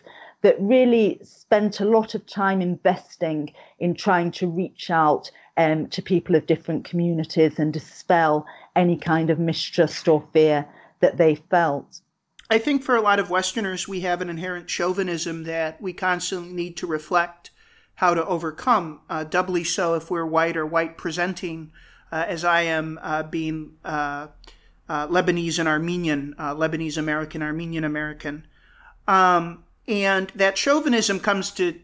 that really spent a lot of time investing in trying to reach out um, to people of different communities and dispel any kind of mistrust or fear that they felt. I think for a lot of Westerners, we have an inherent chauvinism that we constantly need to reflect how to overcome, uh, doubly so if we're white or white presenting, uh, as I am uh, being uh, uh, Lebanese and Armenian, uh, Lebanese American, Armenian American. Um, and that chauvinism comes to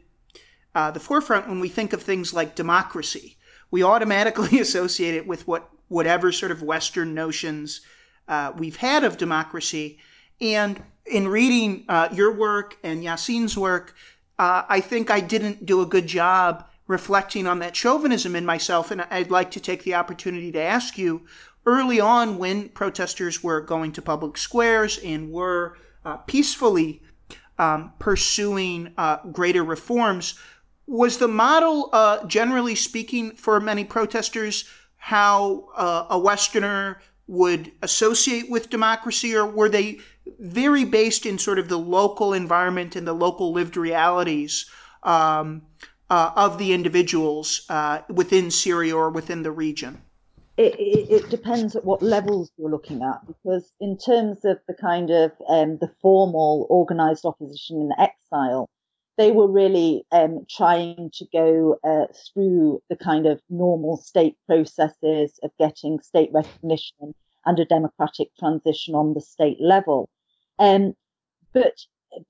uh, the forefront when we think of things like democracy. We automatically (laughs) associate it with what whatever sort of Western notions uh, we've had of democracy. And in reading uh, your work and Yassin's work, uh, I think I didn't do a good job reflecting on that chauvinism in myself. And I'd like to take the opportunity to ask you early on when protesters were going to public squares and were uh, peacefully um, pursuing uh, greater reforms. Was the model, uh, generally speaking, for many protesters, how uh, a Westerner would associate with democracy, or were they very based in sort of the local environment and the local lived realities um, uh, of the individuals uh, within Syria or within the region? It, it, it, depends at what levels you're looking at because in terms of the kind of um, the formal organized opposition in exile they were really um, trying to go uh, through the kind of normal state processes of getting state recognition and a democratic transition on the state level. Um, but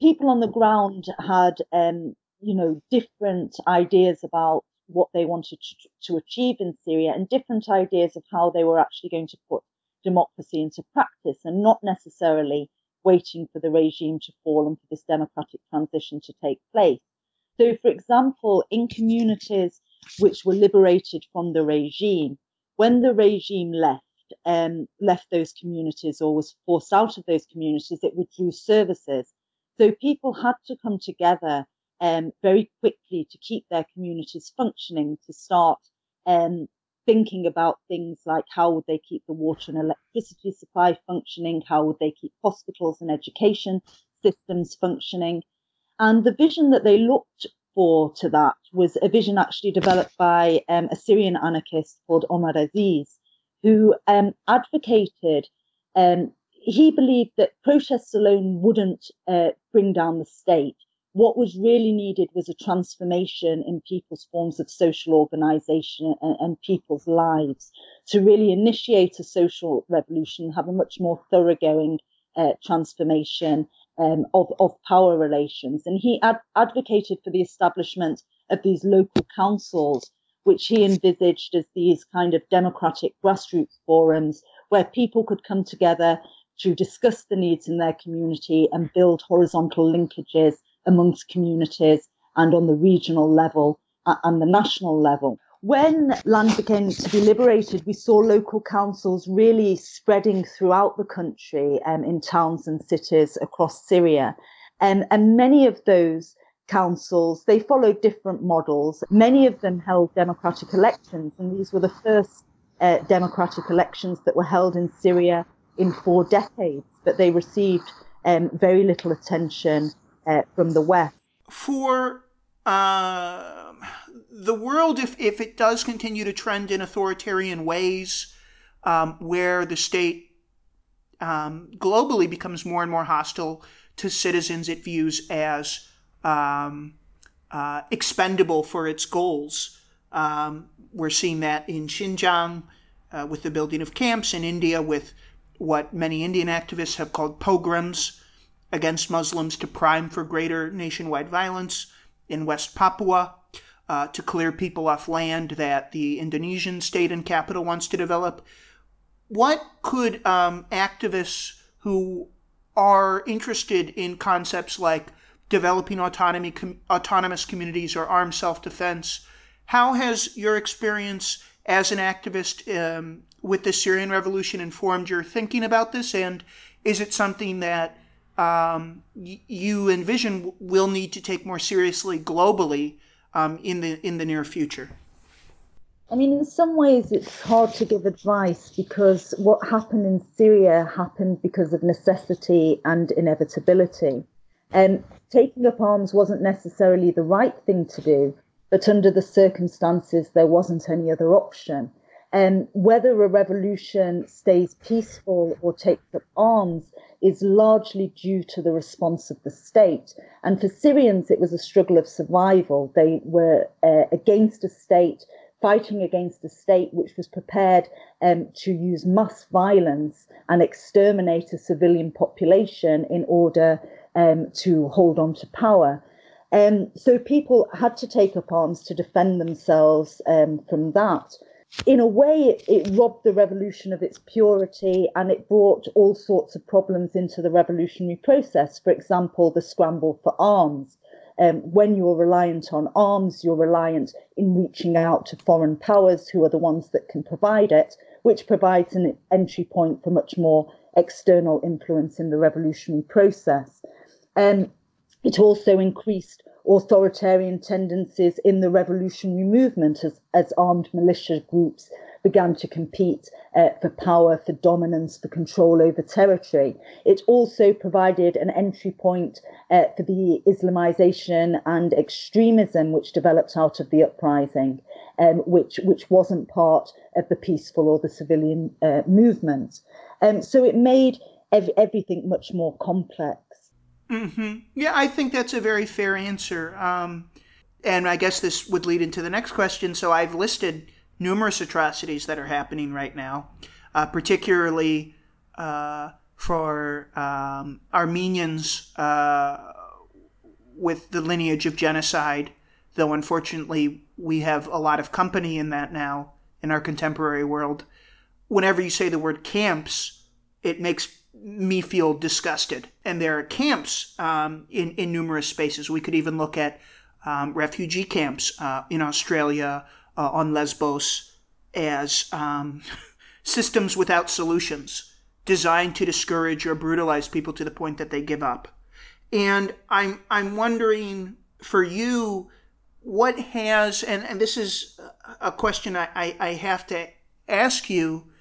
people on the ground had um, you know different ideas about what they wanted to, to achieve in Syria and different ideas of how they were actually going to put democracy into practice and not necessarily waiting for the regime to fall and for this democratic transition to take place. So, for example, in communities which were liberated from the regime, when the regime left, um, left those communities or was forced out of those communities, it withdrew services. So people had to come together um, very quickly to keep their communities functioning, to start um, thinking about things like how would they keep the water and electricity supply functioning, how would they keep hospitals and education systems functioning. And the vision that they looked for to that was a vision actually developed by um, a Syrian anarchist called Omar Aziz, who um, advocated, um, he believed that protests alone wouldn't uh, bring down the state. What was really needed was a transformation in people's forms of social organization and, and people's lives to really initiate a social revolution, have a much more thoroughgoing uh, transformation um, of, of power relations. And he ad- advocated for the establishment of these local councils, which he envisaged as these kind of democratic grassroots forums where people could come together to discuss the needs in their community and build horizontal linkages amongst communities and on the regional level and the national level. When land began to be liberated, we saw local councils really spreading throughout the country um, in towns and cities across Syria. Um, and many of those councils, they followed different models. Many of them held democratic elections, and these were the first uh, democratic elections that were held in Syria in four decades, but they received um, very little attention uh, from the West. For uh, the world, if, if it does continue to trend in authoritarian ways, um, where the state um, globally becomes more and more hostile to citizens it views as um, uh, expendable for its goals. Um, we're seeing that in Xinjiang uh, with the building of camps, in India with what many Indian activists have called pogroms against Muslims to prime for greater nationwide violence, in West Papua uh, to clear people off land that the Indonesian state and capital wants to develop. What could um, activists who are interested in concepts like developing autonomy, com- autonomous communities or armed self-defense, how has your experience as an activist um, with the Syrian revolution informed your thinking about this? And is it something that um, you envision will need to take more seriously globally um, in the in the near future? I mean, in some ways, it's hard to give advice because what happened in Syria happened because of necessity and inevitability. And um, taking up arms wasn't necessarily the right thing to do, but under the circumstances, there wasn't any other option. Um, whether a revolution stays peaceful or takes up arms is largely due to the response of the state. And for Syrians, it was a struggle of survival. They were uh, against a state, fighting against a state which was prepared um, to use mass violence and exterminate a civilian population in order um, to hold on to power. Um, so people had to take up arms to defend themselves um, from that in a way, it, it, robbed the revolution of its purity and it brought all sorts of problems into the revolutionary process. For example, the scramble for arms. Um, when you're reliant on arms, you're reliant in reaching out to foreign powers who are the ones that can provide it, which provides an entry point for much more external influence in the revolutionary process. Um, it also increased authoritarian tendencies in the revolutionary movement as, as armed militia groups began to compete uh, for power, for dominance, for control over territory. It also provided an entry point uh, for the Islamization and extremism which developed out of the uprising, um, which, which wasn't part of the peaceful or the civilian uh, movement. Um, so it made ev- everything much more complex. Mm-hmm. Yeah, I think that's a very fair answer. Um, and I guess this would lead into the next question. So I've listed numerous atrocities that are happening right now, uh, particularly uh, for um, Armenians uh, with the lineage of genocide, though unfortunately we have a lot of company in that now in our contemporary world. Whenever you say the word camps, it makes me feel disgusted. And there are camps um, in, in numerous spaces. We could even look at um, refugee camps uh, in Australia, uh, on Lesbos, as um, (laughs) systems without solutions, designed to discourage or brutalize people to the point that they give up. And I'm, I'm wondering for you, what has, and, and this is a question I, I, I have to ask you,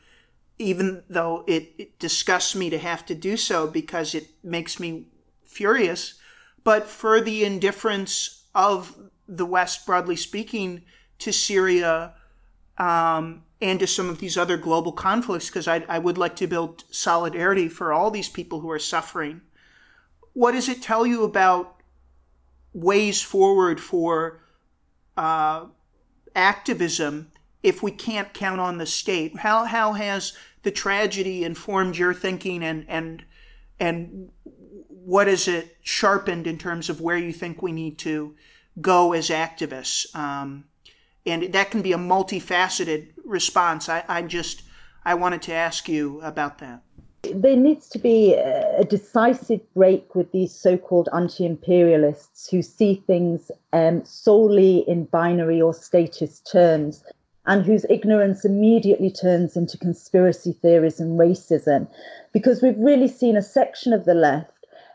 even though it, it disgusts me to have to do so because it makes me furious, but for the indifference of the West, broadly speaking, to Syria um, and to some of these other global conflicts, because I, I would like to build solidarity for all these people who are suffering. What does it tell you about ways forward for uh, activism if we can't count on the state? How how has the tragedy informed your thinking and and and what has it sharpened in terms of where you think we need to go as activists? Um, and that can be a multifaceted response. I, I just I wanted to ask you about that. There needs to be a decisive break with these so-called anti-imperialists who see things um, solely in binary or status terms and whose ignorance immediately turns into conspiracy theories and racism. Because we've really seen a section of the left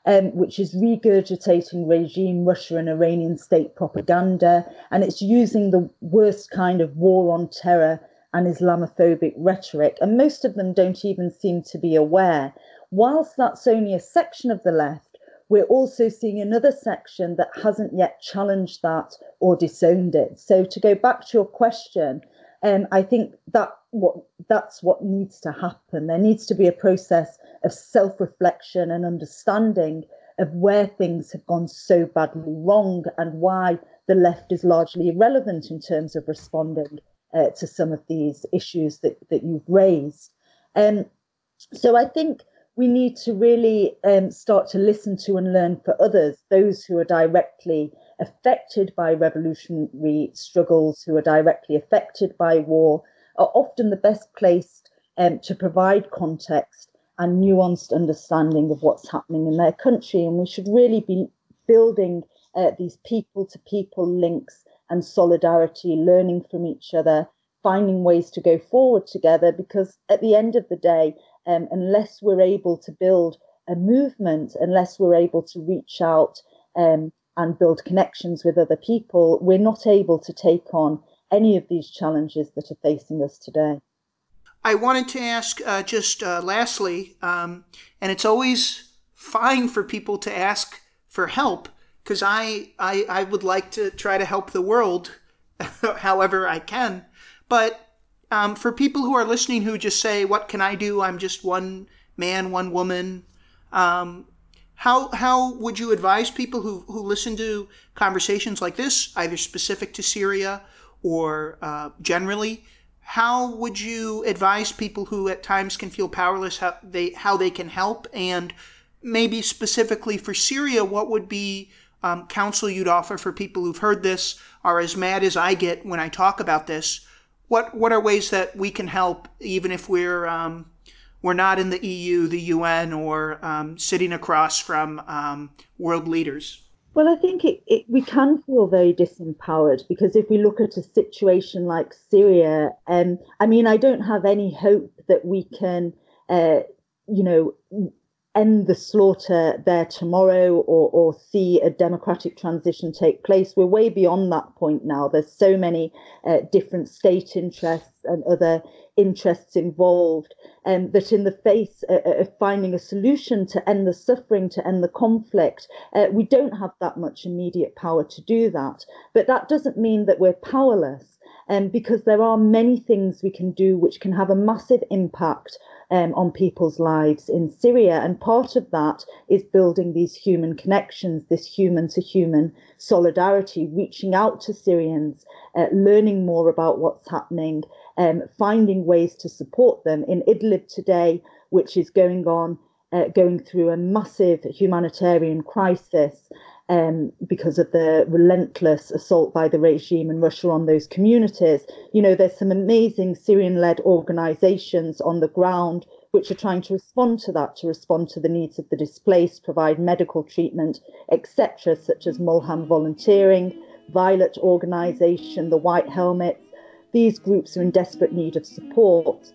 um, which is regurgitating regime Russia and Iranian state propaganda, and it's using the worst kind of war on terror and Islamophobic rhetoric. And most of them don't even seem to be aware. Whilst that's only a section of the left, we're also seeing another section that hasn't yet challenged that or disowned it. So to go back to your question, um, I think that what that's what needs to happen. There needs to be a process of self-reflection and understanding of where things have gone so badly wrong and why the left is largely irrelevant in terms of responding uh, to some of these issues that, that you've raised. Um, so I think we need to really um, start to listen to and learn for others, those who are directly affected by revolutionary struggles, who are directly affected by war, are often the best placed um, to provide context and nuanced understanding of what's happening in their country. And we should really be building uh, these people to people links and solidarity, learning from each other, finding ways to go forward together. Because at the end of the day, um, unless we're able to build a movement, unless we're able to reach out um, and build connections with other people, we're not able to take on any of these challenges that are facing us today. I wanted to ask uh, just uh, lastly, um, and it's always fine for people to ask for help because I, I I would like to try to help the world (laughs) however I can. But um, for people who are listening who just say, "What can I do? I'm just one man, one woman." Um, how how would you advise people who who listen to conversations like this, either specific to Syria or uh, generally? how would you advise people who at times can feel powerless how they how they can help and maybe specifically for Syria what would be um, counsel you'd offer for people who've heard this are as mad as I get when I talk about this what what are ways that we can help even if we're um, we're not in the EU the UN or um, sitting across from um, world leaders well, I think it, it, we can feel very disempowered because if we look at a situation like Syria, um, I mean, I don't have any hope that we can, uh, you know, end the slaughter there tomorrow or, or see a democratic transition take place. We're way beyond that point now. There's so many uh, different state interests and other interests involved, and um, that in the face uh, uh, of finding a solution to end the suffering, to end the conflict, uh, we don't have that much immediate power to do that. But that doesn't mean that we're powerless. Um, because there are many things we can do which can have a massive impact um, on people's lives in Syria. And part of that is building these human connections, this human to human solidarity, reaching out to Syrians, uh, learning more about what's happening, um, finding ways to support them. In Idlib today, which is going on, uh, going through a massive humanitarian crisis. Um, because of the relentless assault by the regime in Russia on those communities. You know, there's some amazing Syrian led organizations on the ground which are trying to respond to that, to respond to the needs of the displaced, provide medical treatment, etc., such as Molham Volunteering, Violet Organization, the White Helmets, these groups are in desperate need of support.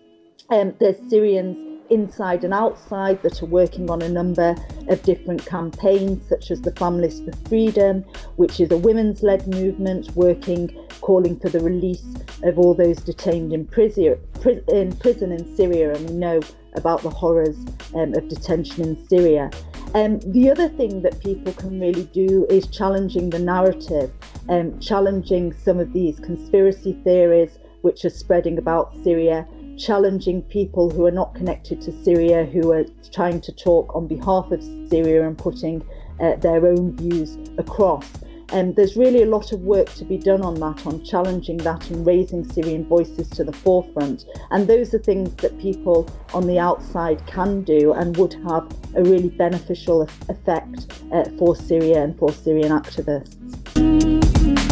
Um, there's Syrians inside and outside that are working on a number of different campaigns, such as the Families for Freedom, which is a women's led movement working, calling for the release of all those detained in prison, in, prison in Syria. And we know about the horrors um, of detention in Syria. Um, the other thing that people can really do is challenging the narrative, um, challenging some of these conspiracy theories which are spreading about Syria, challenging people who are not connected to Syria, who are trying to talk on behalf of Syria and putting uh, their own views across. And um, there's really a lot of work to be done on that, on challenging that and raising Syrian voices to the forefront. And those are things that people on the outside can do and would have a really beneficial effect uh, for Syria and for Syrian activists.